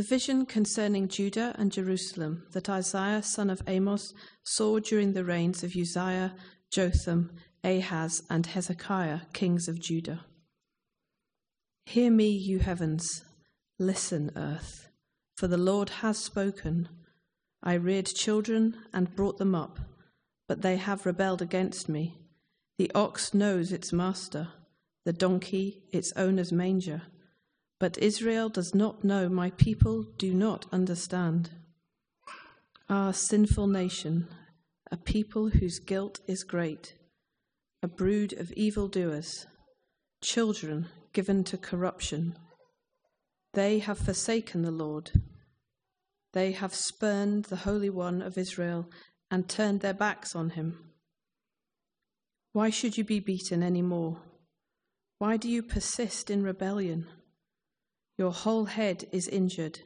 The vision concerning Judah and Jerusalem that Isaiah son of Amos saw during the reigns of Uzziah, Jotham, Ahaz, and Hezekiah, kings of Judah. Hear me, you heavens, listen, earth, for the Lord has spoken. I reared children and brought them up, but they have rebelled against me. The ox knows its master, the donkey its owner's manger but Israel does not know, my people do not understand. Ah, sinful nation, a people whose guilt is great, a brood of evildoers, children given to corruption. They have forsaken the Lord. They have spurned the Holy One of Israel and turned their backs on him. Why should you be beaten any more? Why do you persist in rebellion? Your whole head is injured,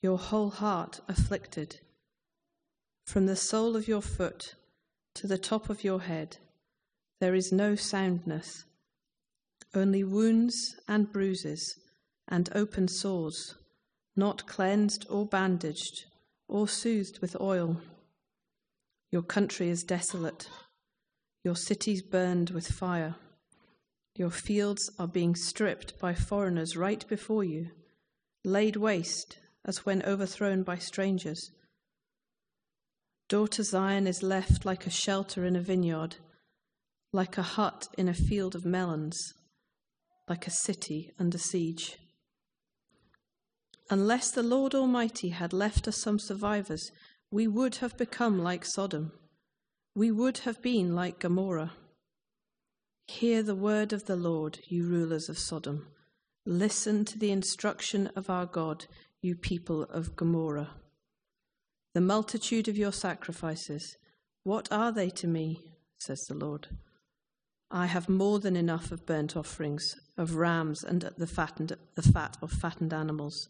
your whole heart afflicted. From the sole of your foot to the top of your head, there is no soundness, only wounds and bruises and open sores, not cleansed or bandaged or soothed with oil. Your country is desolate, your cities burned with fire. Your fields are being stripped by foreigners right before you, laid waste as when overthrown by strangers. Daughter Zion is left like a shelter in a vineyard, like a hut in a field of melons, like a city under siege. Unless the Lord Almighty had left us some survivors, we would have become like Sodom. We would have been like Gomorrah. Hear the word of the Lord, you rulers of Sodom. Listen to the instruction of our God, you people of Gomorrah. The multitude of your sacrifices, what are they to me? says the Lord. I have more than enough of burnt offerings, of rams and the, fattened, the fat of fattened animals.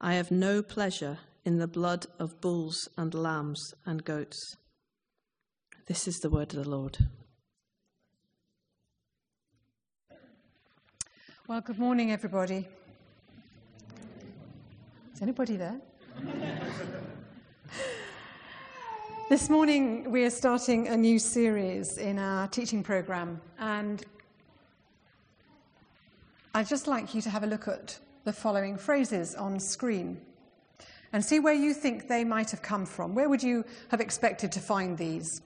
I have no pleasure in the blood of bulls and lambs and goats. This is the word of the Lord. Well, good morning, everybody. Is anybody there? this morning, we are starting a new series in our teaching program, and I'd just like you to have a look at the following phrases on screen and see where you think they might have come from. Where would you have expected to find these?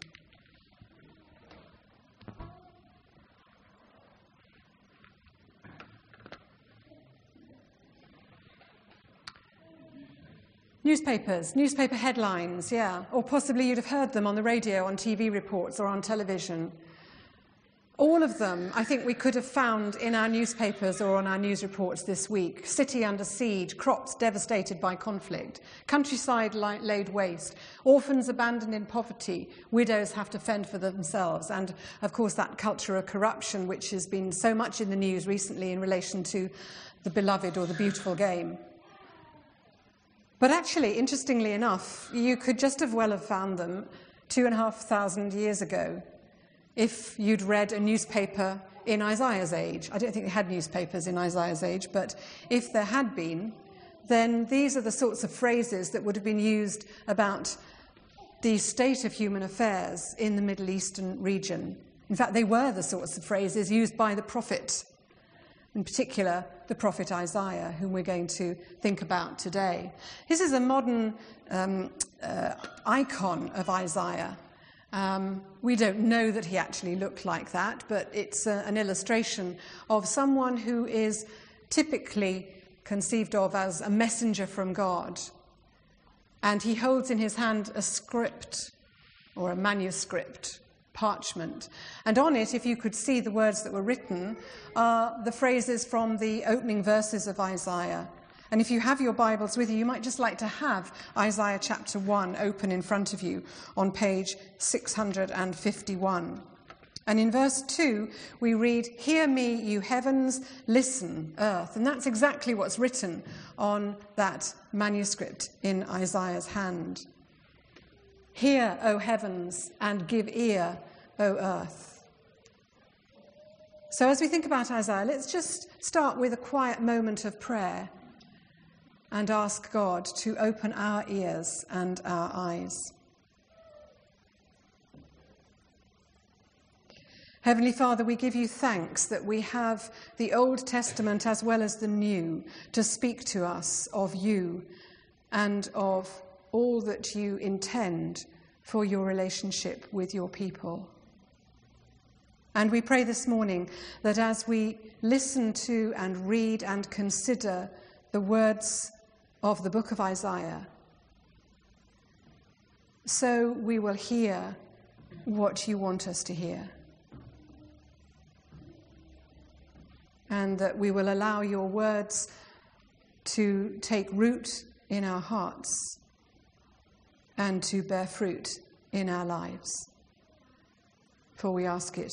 Newspapers, newspaper headlines, yeah. Or possibly you'd have heard them on the radio, on TV reports, or on television. All of them, I think we could have found in our newspapers or on our news reports this week. City under siege, crops devastated by conflict, countryside laid waste, orphans abandoned in poverty, widows have to fend for themselves, and of course that culture of corruption which has been so much in the news recently in relation to the beloved or the beautiful game. But actually, interestingly enough, you could just as well have found them two and a half thousand years ago if you'd read a newspaper in Isaiah's age. I don't think they had newspapers in Isaiah's age, but if there had been, then these are the sorts of phrases that would have been used about the state of human affairs in the Middle Eastern region. In fact, they were the sorts of phrases used by the prophet in particular the prophet Isaiah, whom we're going to think about today. This is a modern um, uh, icon of Isaiah. Um, we don't know that he actually looked like that, but it's uh, an illustration of someone who is typically conceived of as a messenger from God. And he holds in his hand a script or a manuscript parchment. And on it, if you could see the words that were written, are the phrases from the opening verses of Isaiah. And if you have your Bibles with you, you might just like to have Isaiah chapter 1 open in front of you on page 651. And in verse 2, we read, Hear me, you heavens, listen, earth. And that's exactly what's written on that manuscript in Isaiah's hand. Hear, O heavens, and give ear, O earth. So, as we think about Isaiah, let's just start with a quiet moment of prayer and ask God to open our ears and our eyes. Heavenly Father, we give you thanks that we have the Old Testament as well as the New to speak to us of you and of all that you intend for your relationship with your people. And we pray this morning that as we listen to and read and consider the words of the book of Isaiah, so we will hear what you want us to hear. And that we will allow your words to take root in our hearts and to bear fruit in our lives. For we ask it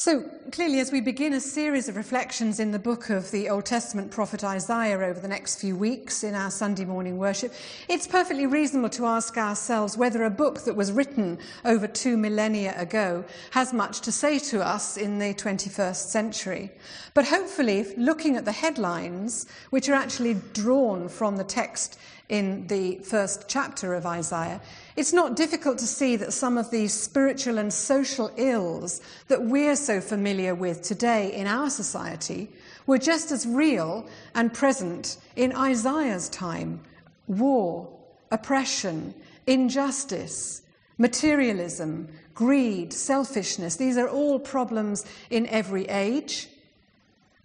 So, clearly, as we begin a series of reflections in the book of the Old Testament prophet Isaiah over the next few weeks in our Sunday morning worship, it's perfectly reasonable to ask ourselves whether a book that was written over two millennia ago has much to say to us in the 21st century. But hopefully, looking at the headlines, which are actually drawn from the text in the first chapter of Isaiah, it's not difficult to see that some of these spiritual and social ills that we're so familiar with today in our society were just as real and present in Isaiah's time war, oppression, injustice, materialism, greed, selfishness. These are all problems in every age.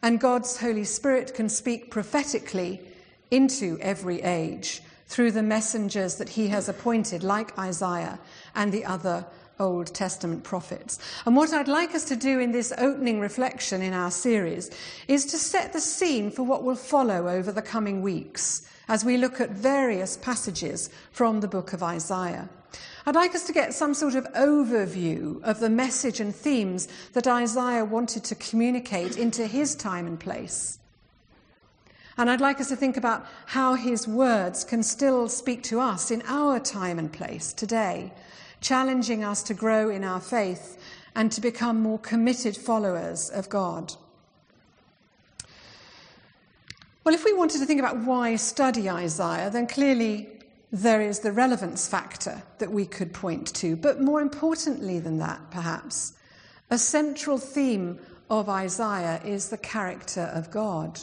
And God's Holy Spirit can speak prophetically into every age through the messengers that he has appointed, like Isaiah and the other Old Testament prophets. And what I'd like us to do in this opening reflection in our series is to set the scene for what will follow over the coming weeks as we look at various passages from the book of Isaiah. I'd like us to get some sort of overview of the message and themes that Isaiah wanted to communicate into his time and place. And I'd like us to think about how his words can still speak to us in our time and place today, challenging us to grow in our faith and to become more committed followers of God. Well, if we wanted to think about why study Isaiah, then clearly there is the relevance factor that we could point to. But more importantly than that, perhaps, a central theme of Isaiah is the character of God.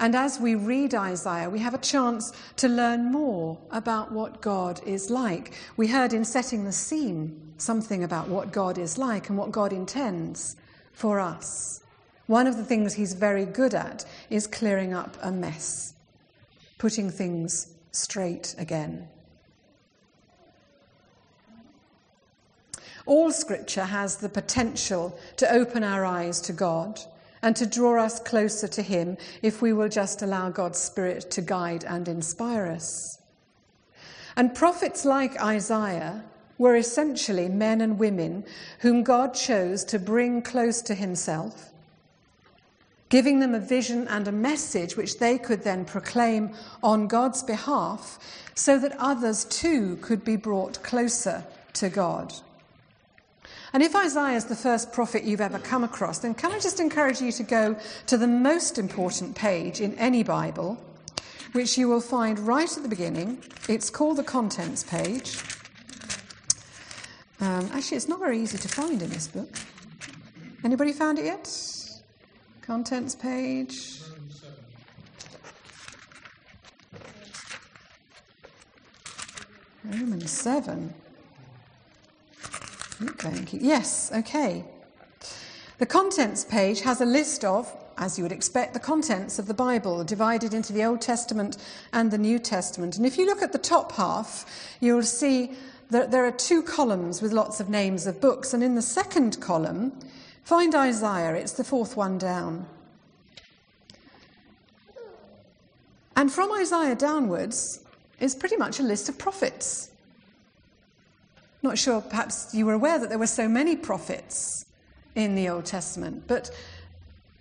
And as we read Isaiah, we have a chance to learn more about what God is like. We heard in setting the scene something about what God is like and what God intends for us. One of the things he's very good at is clearing up a mess, putting things straight again. All scripture has the potential to open our eyes to God and to draw us closer to Him if we will just allow God's Spirit to guide and inspire us. And prophets like Isaiah were essentially men and women whom God chose to bring close to Himself, giving them a vision and a message which they could then proclaim on God's behalf so that others too could be brought closer to God. And if Isaiah is the first prophet you've ever come across, then can I just encourage you to go to the most important page in any Bible, which you will find right at the beginning. It's called the contents page. Um, actually, it's not very easy to find in this book. Anybody found it yet? Contents page. Romans 7. Okay. Yes, okay. The contents page has a list of, as you would expect, the contents of the Bible divided into the Old Testament and the New Testament. And if you look at the top half, you'll see that there are two columns with lots of names of books. And in the second column, find Isaiah, it's the fourth one down. And from Isaiah downwards is pretty much a list of prophets. Not sure, perhaps you were aware that there were so many prophets in the Old Testament, but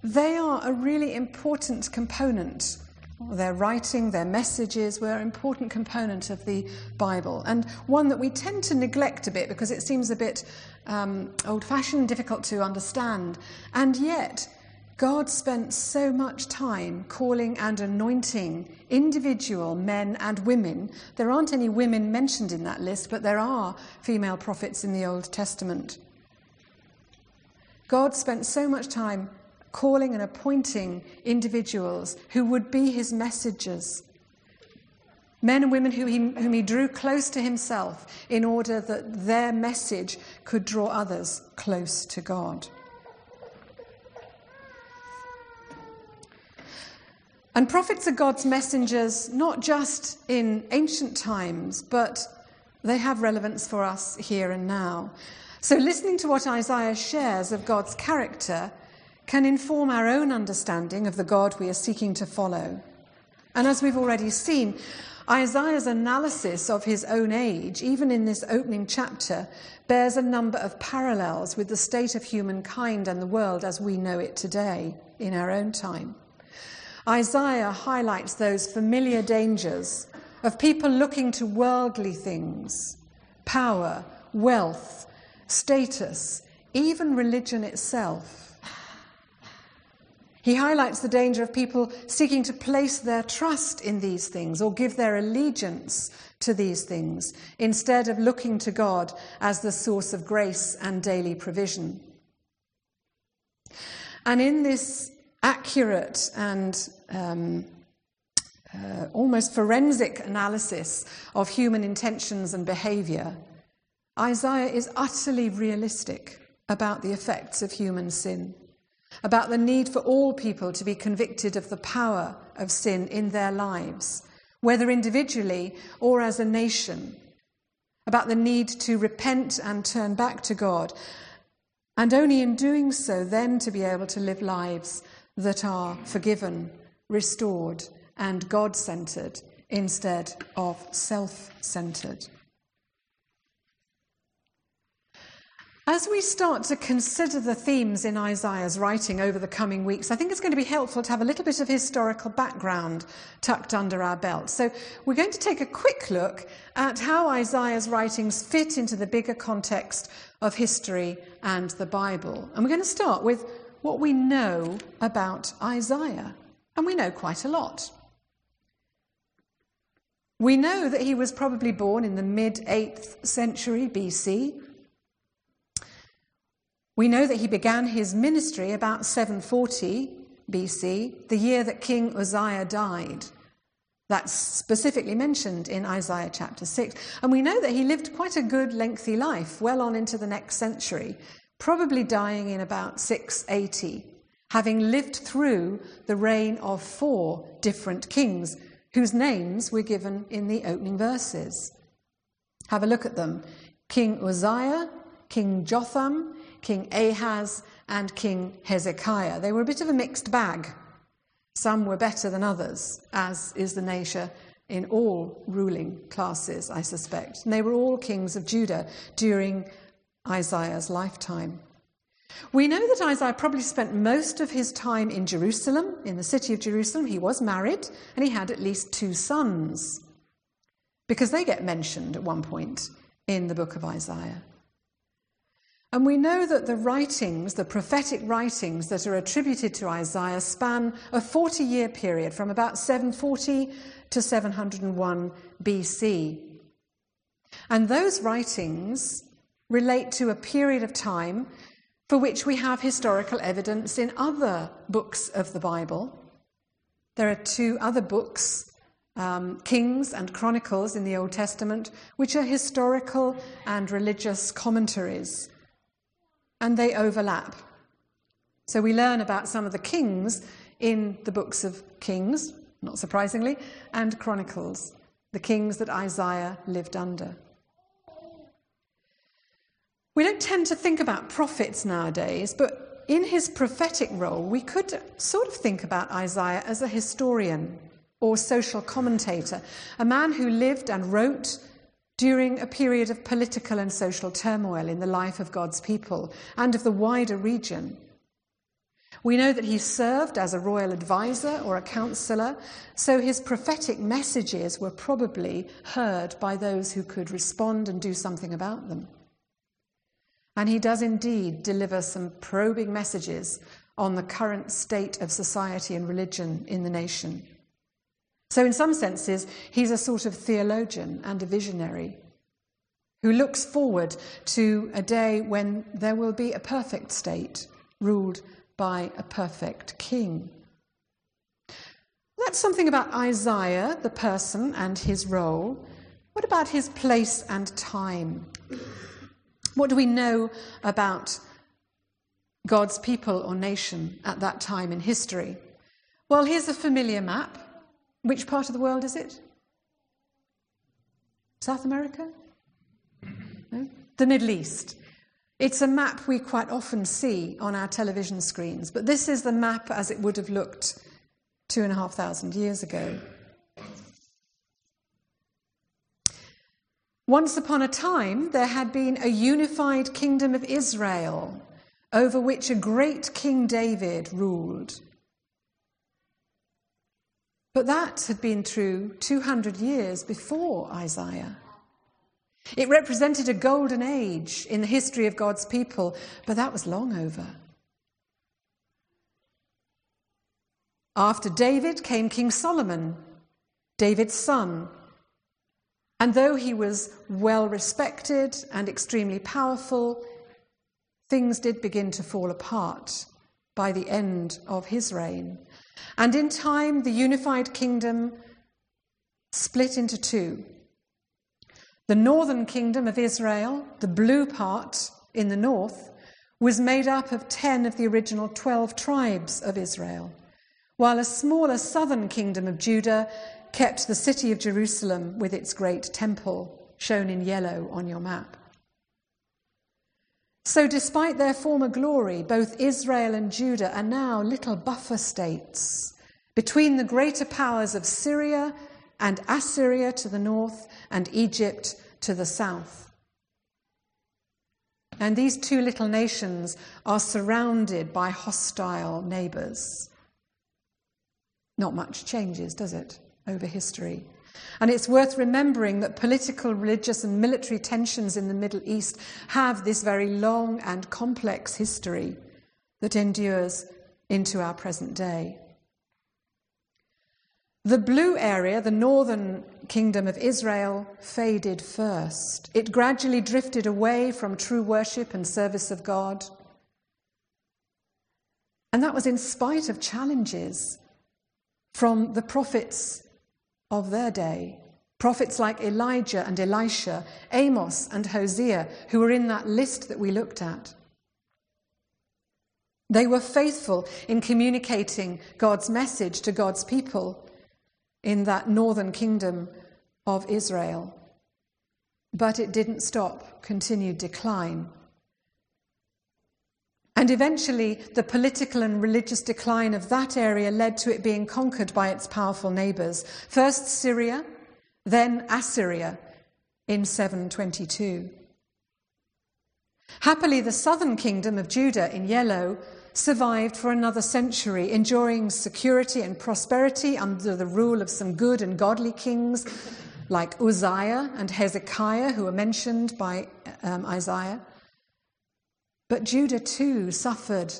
they are a really important component Their writing, their messages were an important component of the Bible, and one that we tend to neglect a bit because it seems a bit um, old fashioned, difficult to understand. And yet, God spent so much time calling and anointing individual men and women. There aren't any women mentioned in that list, but there are female prophets in the Old Testament. God spent so much time calling and appointing individuals who would be his messengers. Men and women he, whom he drew close to himself in order that their message could draw others close to God. And prophets are God's messengers not just in ancient times, but they have relevance for us here and now. So, listening to what Isaiah shares of God's character can inform our own understanding of the God we are seeking to follow. And as we've already seen, Isaiah's analysis of his own age, even in this opening chapter, bears a number of parallels with the state of humankind and the world as we know it today in our own time. Isaiah highlights those familiar dangers of people looking to worldly things, power, wealth, status, even religion itself he highlights the danger of people seeking to place their trust in these things or give their allegiance to these things instead of looking to God as the source of grace and daily provision. And in this accurate and um, uh, almost forensic analysis of human intentions and behavior, Isaiah is utterly realistic about the effects of human sin about the need for all people to be convicted of the power of sin in their lives, whether individually or as a nation, about the need to repent and turn back to God, and only in doing so then to be able to live lives that are forgiven, restored, and God centered instead of self centered. As we start to consider the themes in Isaiah's writing over the coming weeks, I think it's going to be helpful to have a little bit of historical background tucked under our belt. So, we're going to take a quick look at how Isaiah's writings fit into the bigger context of history and the Bible. And we're going to start with what we know about Isaiah. And we know quite a lot. We know that he was probably born in the mid 8th century BC we know that he began his ministry about 740 BC, the year that King Uzziah died. That's specifically mentioned in Isaiah chapter 6. And we know that he lived quite a good, lengthy life, well on into the next century, probably dying in about 680, having lived through the reign of four different kings, whose names were given in the opening verses. Have a look at them King Uzziah, King Jotham, King Ahaz, and King Hezekiah. They were a bit of a mixed bag. Some were better than others, as is the nature in all ruling classes, I suspect. And they were all kings of Judah during Isaiah's lifetime. We know that Isaiah probably spent most of his time in Jerusalem, in the city of Jerusalem. He was married and he had at least two sons, because they get mentioned at one point in the book of Isaiah. And we know that the writings, the prophetic writings that are attributed to Isaiah, span a 40 year period from about 740 to 701 BC. And those writings relate to a period of time for which we have historical evidence in other books of the Bible. There are two other books, um, Kings and Chronicles in the Old Testament, which are historical and religious commentaries and they overlap. So we learn about some of the kings in the books of Kings, not surprisingly, and Chronicles, the kings that Isaiah lived under. We don't tend to think about prophets nowadays, but in his prophetic role, we could sort of think about Isaiah as a historian or social commentator, a man who lived and wrote during a period of political and social turmoil in the life of God's people and of the wider region. We know that he served as a royal advisor or a counselor, so his prophetic messages were probably heard by those who could respond and do something about them. And he does indeed deliver some probing messages on the current state of society and religion in the nation. So, in some senses, he's a sort of theologian and a visionary who looks forward to a day when there will be a perfect state ruled by a perfect king. That's something about Isaiah, the person, and his role. What about his place and time? What do we know about God's people or nation at that time in history? Well, here's a familiar map. Which part of the world is it? South America? No? The Middle East. It's a map we quite often see on our television screens, but this is the map as it would have looked two and a half thousand years ago. Once upon a time, there had been a unified kingdom of Israel over which a great King David ruled. But that had been true 200 years before Isaiah. It represented a golden age in the history of God's people, but that was long over. After David came King Solomon, David's son. And though he was well respected and extremely powerful, things did begin to fall apart by the end of his reign. And in time, the unified kingdom split into two. The northern kingdom of Israel, the blue part in the north, was made up of 10 of the original 12 tribes of Israel, while a smaller southern kingdom of Judah kept the city of Jerusalem with its great temple, shown in yellow on your map. So, despite their former glory, both Israel and Judah are now little buffer states between the greater powers of Syria and Assyria to the north, and Egypt to the south. And these two little nations are surrounded by hostile neighbours. Not much changes, does it, over history? And it's worth remembering that political, religious, and military tensions in the Middle East have this very long and complex history that endures into our present day. The blue area, the northern kingdom of Israel, faded first. It gradually drifted away from true worship and service of God. And that was in spite of challenges from the prophets of their day. Prophets like Elijah and Elisha, Amos and Hosea, who were in that list that we looked at. They were faithful in communicating God's message to God's people in that northern kingdom of Israel. But it didn't stop, continued decline. And eventually, the political and religious decline of that area led to it being conquered by its powerful neighbours. First Syria, then Assyria in 722. Happily, the southern kingdom of Judah in yellow survived for another century, enjoying security and prosperity under the rule of some good and godly kings like Uzziah and Hezekiah, who are mentioned by um, Isaiah. But Judah too suffered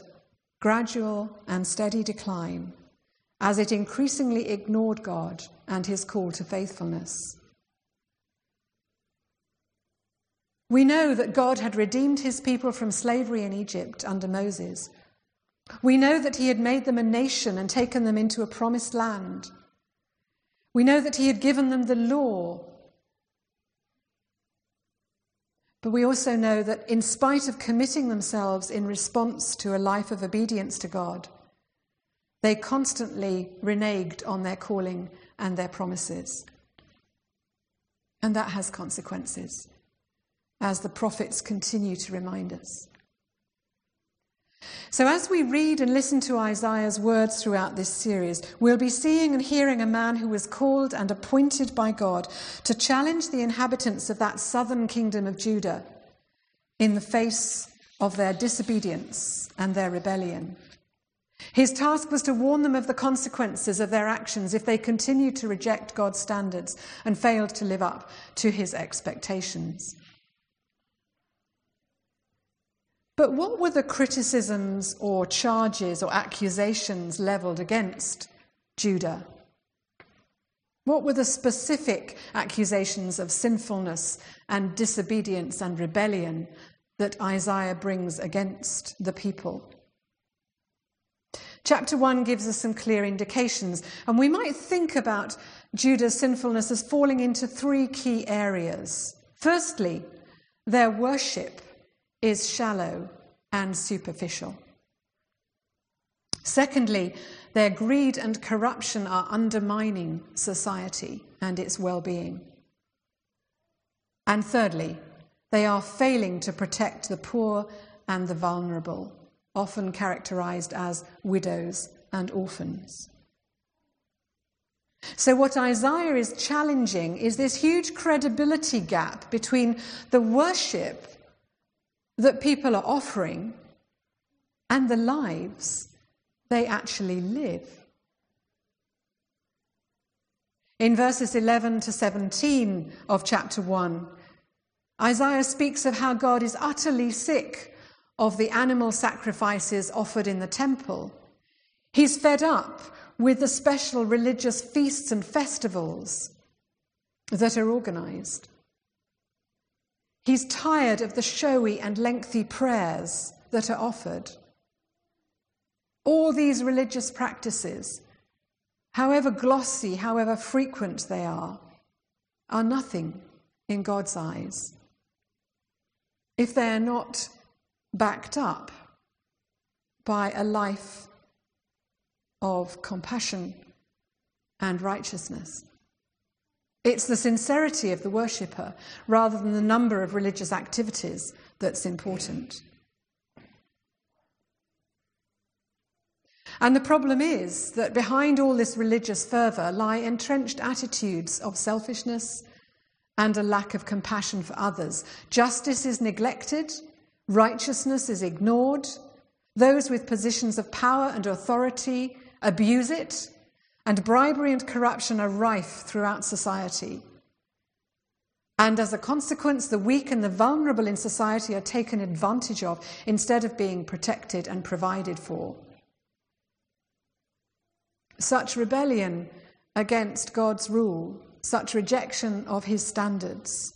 gradual and steady decline as it increasingly ignored God and his call to faithfulness. We know that God had redeemed his people from slavery in Egypt under Moses. We know that he had made them a nation and taken them into a promised land. We know that he had given them the law. But we also know that in spite of committing themselves in response to a life of obedience to God, they constantly reneged on their calling and their promises. And that has consequences, as the prophets continue to remind us. So, as we read and listen to Isaiah's words throughout this series, we'll be seeing and hearing a man who was called and appointed by God to challenge the inhabitants of that southern kingdom of Judah in the face of their disobedience and their rebellion. His task was to warn them of the consequences of their actions if they continued to reject God's standards and failed to live up to his expectations. But what were the criticisms or charges or accusations levelled against Judah? What were the specific accusations of sinfulness and disobedience and rebellion that Isaiah brings against the people? Chapter 1 gives us some clear indications, and we might think about Judah's sinfulness as falling into three key areas. Firstly, their worship is shallow and superficial. Secondly, their greed and corruption are undermining society and its well being. And thirdly, they are failing to protect the poor and the vulnerable, often characterized as widows and orphans. So, what Isaiah is challenging is this huge credibility gap between the worship that people are offering and the lives they actually live. In verses 11 to 17 of chapter 1, Isaiah speaks of how God is utterly sick of the animal sacrifices offered in the temple. He's fed up with the special religious feasts and festivals that are organized. He's tired of the showy and lengthy prayers that are offered. All these religious practices, however glossy, however frequent they are, are nothing in God's eyes if they are not backed up by a life of compassion and righteousness. It's the sincerity of the worshipper rather than the number of religious activities that's important. And the problem is that behind all this religious fervour lie entrenched attitudes of selfishness and a lack of compassion for others. Justice is neglected, righteousness is ignored, those with positions of power and authority abuse it, and bribery and corruption are rife throughout society. And as a consequence, the weak and the vulnerable in society are taken advantage of instead of being protected and provided for. Such rebellion against God's rule, such rejection of his standards,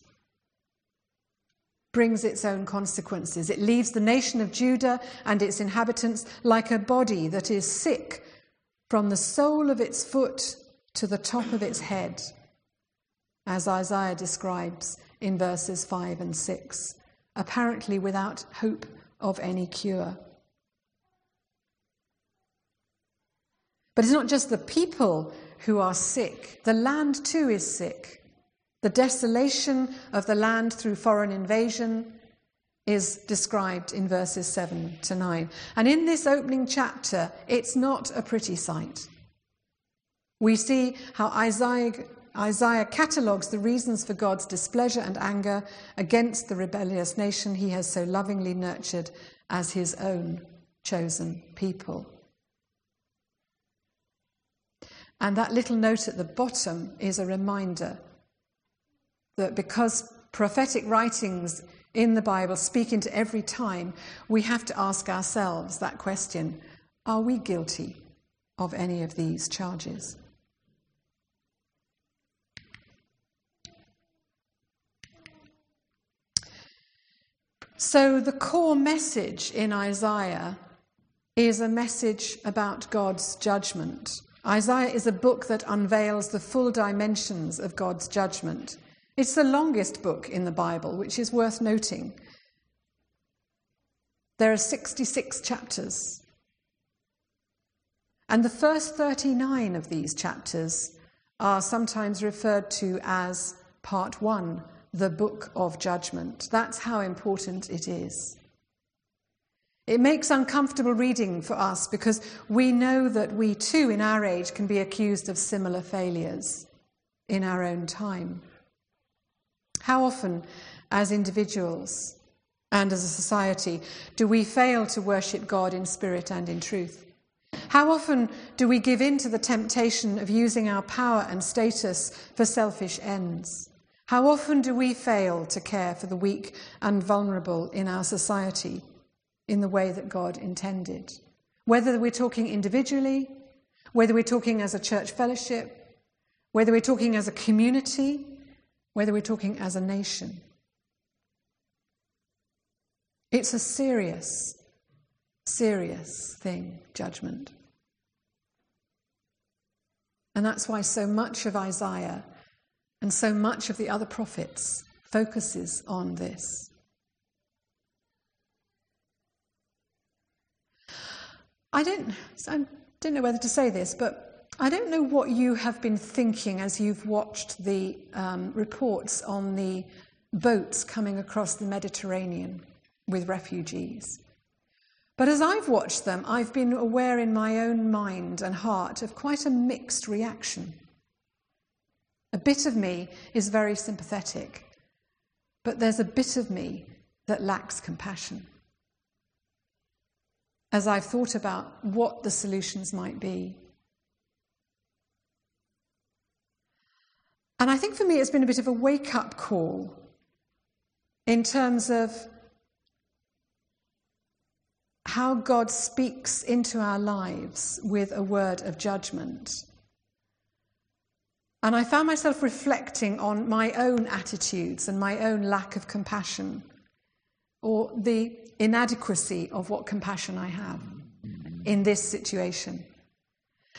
brings its own consequences. It leaves the nation of Judah and its inhabitants like a body that is sick from the sole of its foot to the top of its head, as Isaiah describes in verses 5 and 6, apparently without hope of any cure. But it's not just the people who are sick, the land too is sick. The desolation of the land through foreign invasion, is described in verses 7 to 9. And in this opening chapter, it's not a pretty sight. We see how Isaiah, Isaiah catalogues the reasons for God's displeasure and anger against the rebellious nation he has so lovingly nurtured as his own chosen people. And that little note at the bottom is a reminder that because prophetic writings in the Bible speak into every time, we have to ask ourselves that question Are we guilty of any of these charges? So, the core message in Isaiah is a message about God's judgment. Isaiah is a book that unveils the full dimensions of God's judgment. It's the longest book in the Bible, which is worth noting. There are 66 chapters. And the first 39 of these chapters are sometimes referred to as part one, the book of judgment. That's how important it is. It makes uncomfortable reading for us because we know that we too, in our age, can be accused of similar failures in our own time. How often, as individuals and as a society, do we fail to worship God in spirit and in truth? How often do we give in to the temptation of using our power and status for selfish ends? How often do we fail to care for the weak and vulnerable in our society in the way that God intended? Whether we're talking individually, whether we're talking as a church fellowship, whether we're talking as a community, whether we're talking as a nation. It's a serious, serious thing, judgment. And that's why so much of Isaiah and so much of the other prophets focuses on this. I don't, I don't know whether to say this, but I don't know what you have been thinking as you've watched the um, reports on the boats coming across the Mediterranean with refugees. But as I've watched them, I've been aware in my own mind and heart of quite a mixed reaction. A bit of me is very sympathetic, but there's a bit of me that lacks compassion. As I've thought about what the solutions might be. And I think for me it's been a bit of a wake up call in terms of how God speaks into our lives with a word of judgment and I found myself reflecting on my own attitudes and my own lack of compassion, or the inadequacy of what compassion I have in this situation.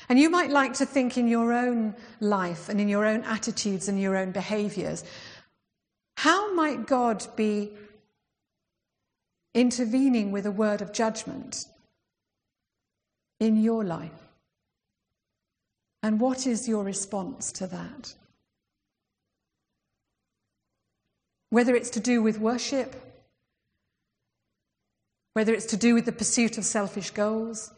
And you might like to think in your own life and in your own attitudes and your own behaviors how might God be intervening with a word of judgment in your life? And what is your response to that? Whether it's to do with worship, whether it's to do with the pursuit of selfish goals,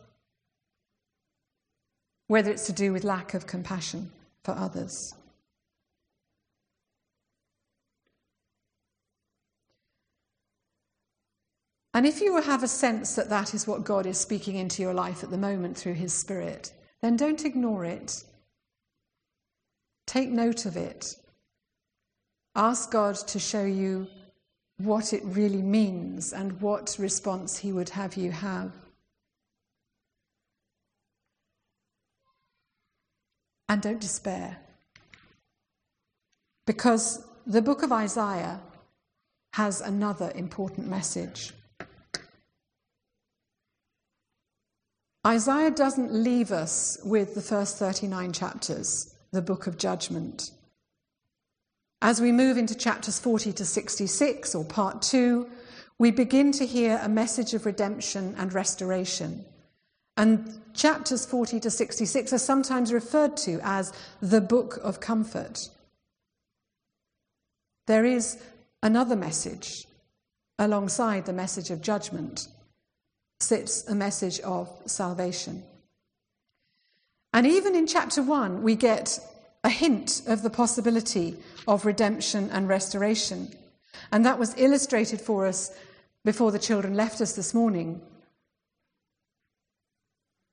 whether it's to do with lack of compassion for others. And if you have a sense that that is what God is speaking into your life at the moment through His Spirit, then don't ignore it. Take note of it. Ask God to show you what it really means and what response He would have you have. And don't despair. Because the book of Isaiah has another important message. Isaiah doesn't leave us with the first 39 chapters, the book of judgment. As we move into chapters 40 to 66, or part two, we begin to hear a message of redemption and restoration. And chapters 40 to 66 are sometimes referred to as the book of comfort. There is another message alongside the message of judgment sits a message of salvation. And even in chapter 1, we get a hint of the possibility of redemption and restoration. And that was illustrated for us before the children left us this morning.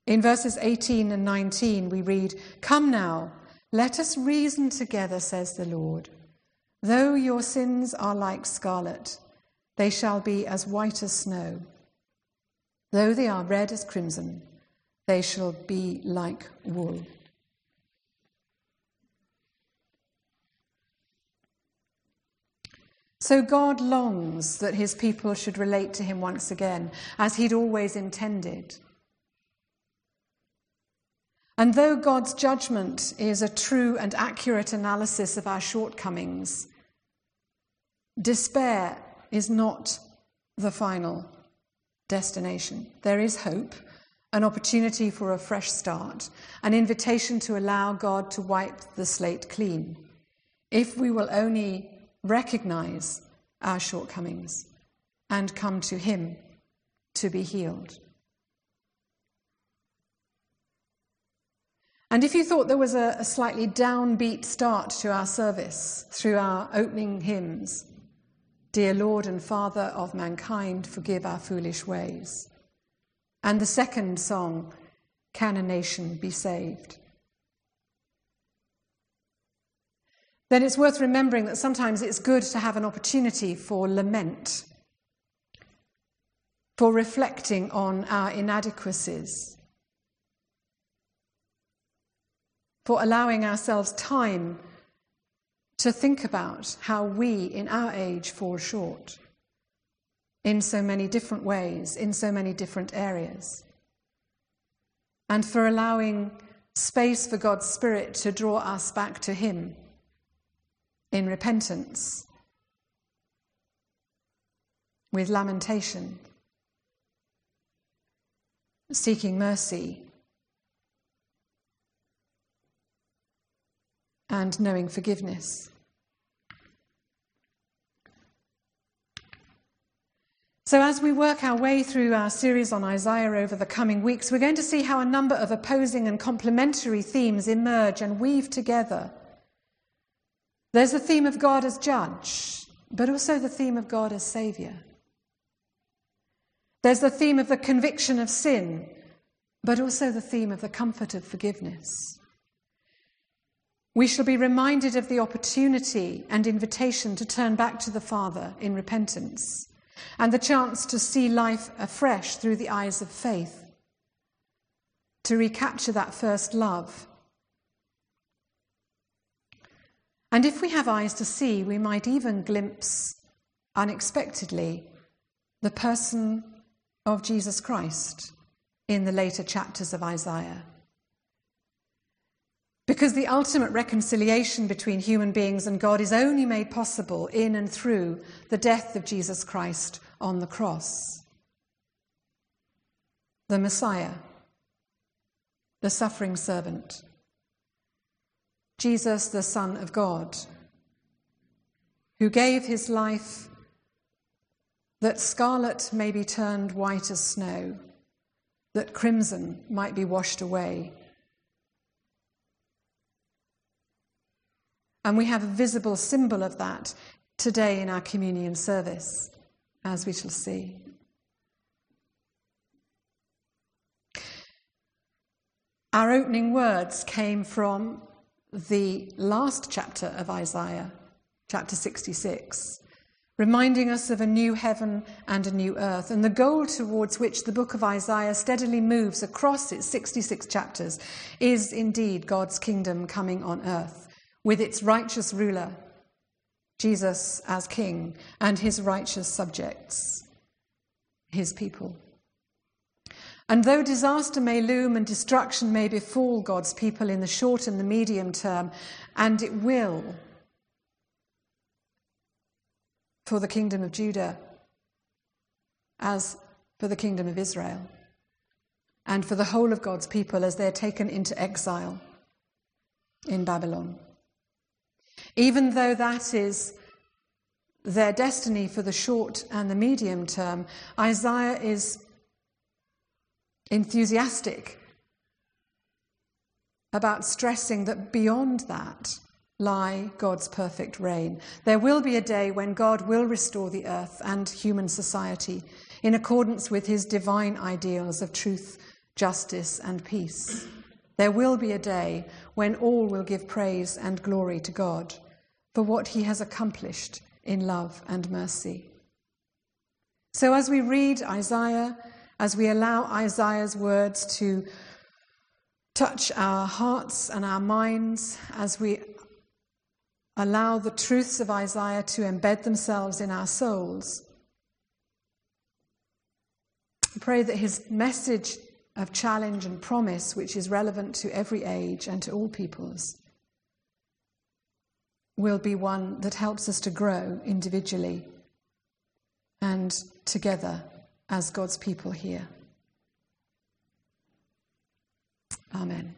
In verses 18 and 19, we read, Come now, let us reason together, says the Lord. Though your sins are like scarlet, they shall be as white as snow. Though they are red as crimson, they shall be like wool. So God longs that his people should relate to him once again, as he'd always intended. And though God's judgment is a true and accurate analysis of our shortcomings, despair is not the final destination. There is hope, an opportunity for a fresh start, an invitation to allow God to wipe the slate clean. If we will only recognize our shortcomings and come to Him to be healed. And if you thought there was a, a, slightly downbeat start to our service through our opening hymns, Dear Lord and Father of mankind, forgive our foolish ways. And the second song, can a nation be saved? Then it's worth remembering that sometimes it's good to have an opportunity for lament, for reflecting on our inadequacies, for allowing ourselves time to think about how we in our age fall short in so many different ways, in so many different areas. And for allowing space for God's Spirit to draw us back to Him in repentance, with lamentation, seeking mercy, and knowing forgiveness. So, as we work our way through our series on Isaiah over the coming weeks, we're going to see how a number of opposing and complementary themes emerge and weave together. There's the theme of God as judge, but also the theme of God as Saviour. There's the theme of the conviction of sin, but also the theme of the comfort of forgiveness. We shall be reminded of the opportunity and invitation to turn back to the Father in repentance and the chance to see life afresh through the eyes of faith, to recapture that first love. And if we have eyes to see, we might even glimpse unexpectedly the person of Jesus Christ in the later chapters of Isaiah. Because the ultimate reconciliation between human beings and God is only made possible in and through the death of Jesus Christ on the cross. The Messiah, the suffering servant, Jesus, the Son of God, who gave his life that scarlet may be turned white as snow, that crimson might be washed away And we have a visible symbol of that today in our communion service, as we shall see. Our opening words came from the last chapter of Isaiah, chapter 66, reminding us of a new heaven and a new earth, and the goal towards which the book of Isaiah steadily moves across its 66 chapters is indeed God's kingdom coming on earth with its righteous ruler, Jesus as king, and his righteous subjects, his people. And though disaster may loom and destruction may befall God's people in the short and the medium term, and it will for the kingdom of Judah, as for the kingdom of Israel, and for the whole of God's people as they're taken into exile in Babylon. Even though that is their destiny for the short and the medium term, Isaiah is enthusiastic about stressing that beyond that lie God's perfect reign. There will be a day when God will restore the earth and human society in accordance with his divine ideals of truth, justice, and peace. There will be a day when all will give praise and glory to God for what he has accomplished in love and mercy. So, as we read Isaiah, as we allow Isaiah's words to touch our hearts and our minds, as we allow the truths of Isaiah to embed themselves in our souls, I pray that his message of challenge and promise, which is relevant to every age and to all peoples, will be one that helps us to grow individually and together as God's people here. Amen.